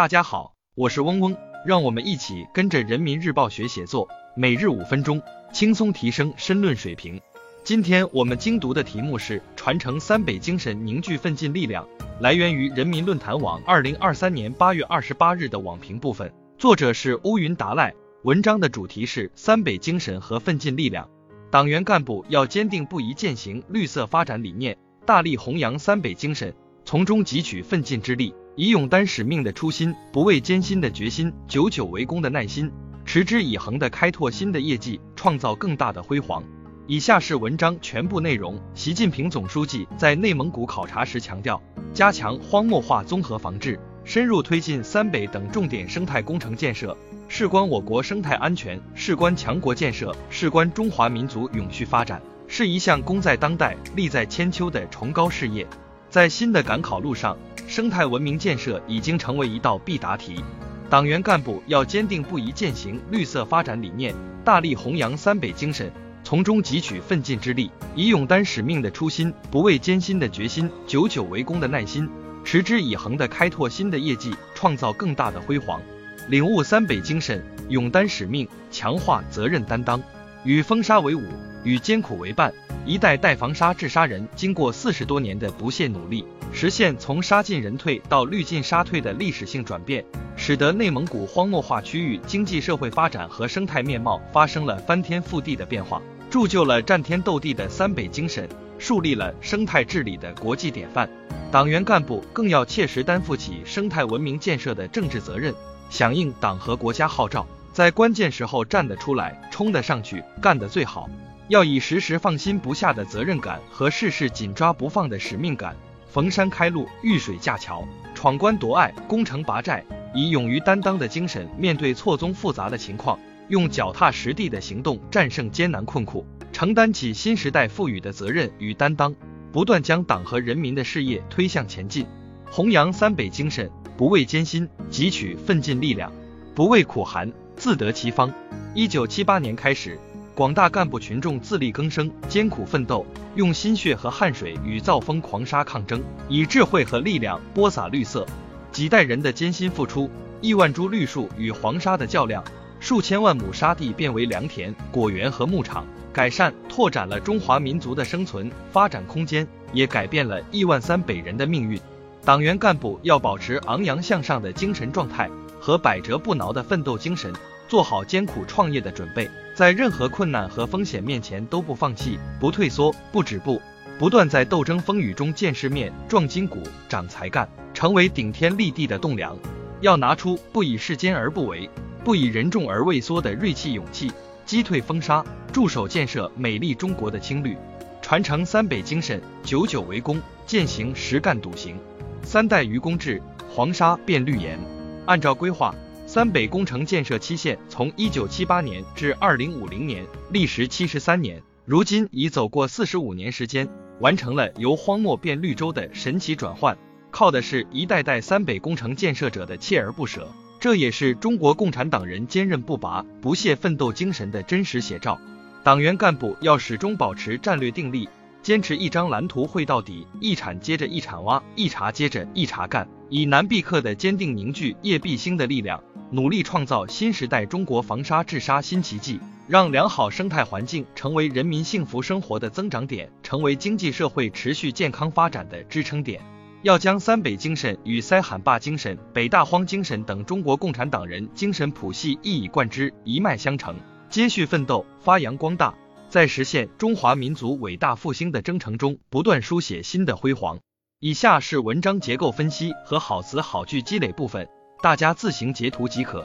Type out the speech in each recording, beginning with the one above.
大家好，我是嗡嗡，让我们一起跟着人民日报学写作，每日五分钟，轻松提升申论水平。今天我们精读的题目是传承三北精神，凝聚奋进力量，来源于人民论坛网二零二三年八月二十八日的网评部分，作者是乌云达赖。文章的主题是三北精神和奋进力量。党员干部要坚定不移践行绿色发展理念，大力弘扬三北精神，从中汲取奋进之力。以勇担使命的初心，不畏艰辛的决心，久久为功的耐心，持之以恒的开拓新的业绩，创造更大的辉煌。以下是文章全部内容。习近平总书记在内蒙古考察时强调，加强荒漠化综合防治，深入推进三北等重点生态工程建设，事关我国生态安全，事关强国建设，事关中华民族永续发展，是一项功在当代、利在千秋的崇高事业。在新的赶考路上，生态文明建设已经成为一道必答题。党员干部要坚定不移践行绿色发展理念，大力弘扬三北精神，从中汲取奋进之力。以勇担使命的初心，不畏艰辛的决心，久久为功的耐心，持之以恒的开拓新的业绩，创造更大的辉煌。领悟三北精神，勇担使命，强化责任担当，与风沙为伍，与艰苦为伴。一代代防沙治沙人，经过四十多年的不懈努力，实现从沙进人退到绿进沙退的历史性转变，使得内蒙古荒漠化区域经济社会发展和生态面貌发生了翻天覆地的变化，铸就了战天斗地的三北精神，树立了生态治理的国际典范。党员干部更要切实担负起生态文明建设的政治责任，响应党和国家号召，在关键时候站得出来，冲得上去，干得最好。要以时时放心不下的责任感和事事紧抓不放的使命感，逢山开路，遇水架桥，闯关夺隘，攻城拔寨，以勇于担当的精神面对错综复杂的情况，用脚踏实地的行动战胜艰难困苦，承担起新时代赋予的责任与担当，不断将党和人民的事业推向前进，弘扬三北精神，不畏艰辛，汲取奋进力量，不畏苦寒，自得其方。一九七八年开始。广大干部群众自力更生，艰苦奋斗，用心血和汗水与造风狂沙抗争，以智慧和力量播撒绿色。几代人的艰辛付出，亿万株绿树与黄沙的较量，数千万亩沙地变为良田、果园和牧场，改善拓展了中华民族的生存发展空间，也改变了亿万三北人的命运。党员干部要保持昂扬向上的精神状态和百折不挠的奋斗精神，做好艰苦创业的准备。在任何困难和风险面前都不放弃、不退缩、不止步，不断在斗争风雨中见世面、壮筋骨、长才干，成为顶天立地的栋梁。要拿出不以世间而不为、不以人众而畏缩的锐气勇气，击退风沙，驻守建设美丽中国的青绿，传承三北精神，久久为功，践行实干笃行。三代愚公至，黄沙变绿岩。按照规划。三北工程建设期限从一九七八年至二零五零年，历时七十三年，如今已走过四十五年时间，完成了由荒漠变绿洲的神奇转换，靠的是一代代三北工程建设者的锲而不舍，这也是中国共产党人坚韧不拔、不懈奋斗精神的真实写照。党员干部要始终保持战略定力，坚持一张蓝图绘到底，一铲接着一铲挖，一茬接着一茬干，以难必克的坚定凝聚叶必兴的力量。努力创造新时代中国防沙治沙新奇迹，让良好生态环境成为人民幸福生活的增长点，成为经济社会持续健康发展的支撑点。要将三北精神与塞罕坝精神、北大荒精神等中国共产党人精神谱系一以贯之、一脉相承，接续奋斗，发扬光大，在实现中华民族伟大复兴的征程中不断书写新的辉煌。以下是文章结构分析和好词好句积累部分。大家自行截图即可。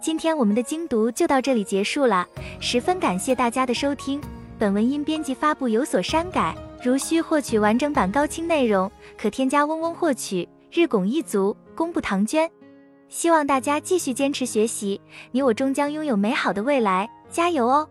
今天我们的精读就到这里结束了，十分感谢大家的收听。本文因编辑发布有所删改，如需获取完整版高清内容，可添加嗡嗡获取。日拱一卒，功不唐捐。希望大家继续坚持学习，你我终将拥有美好的未来，加油哦！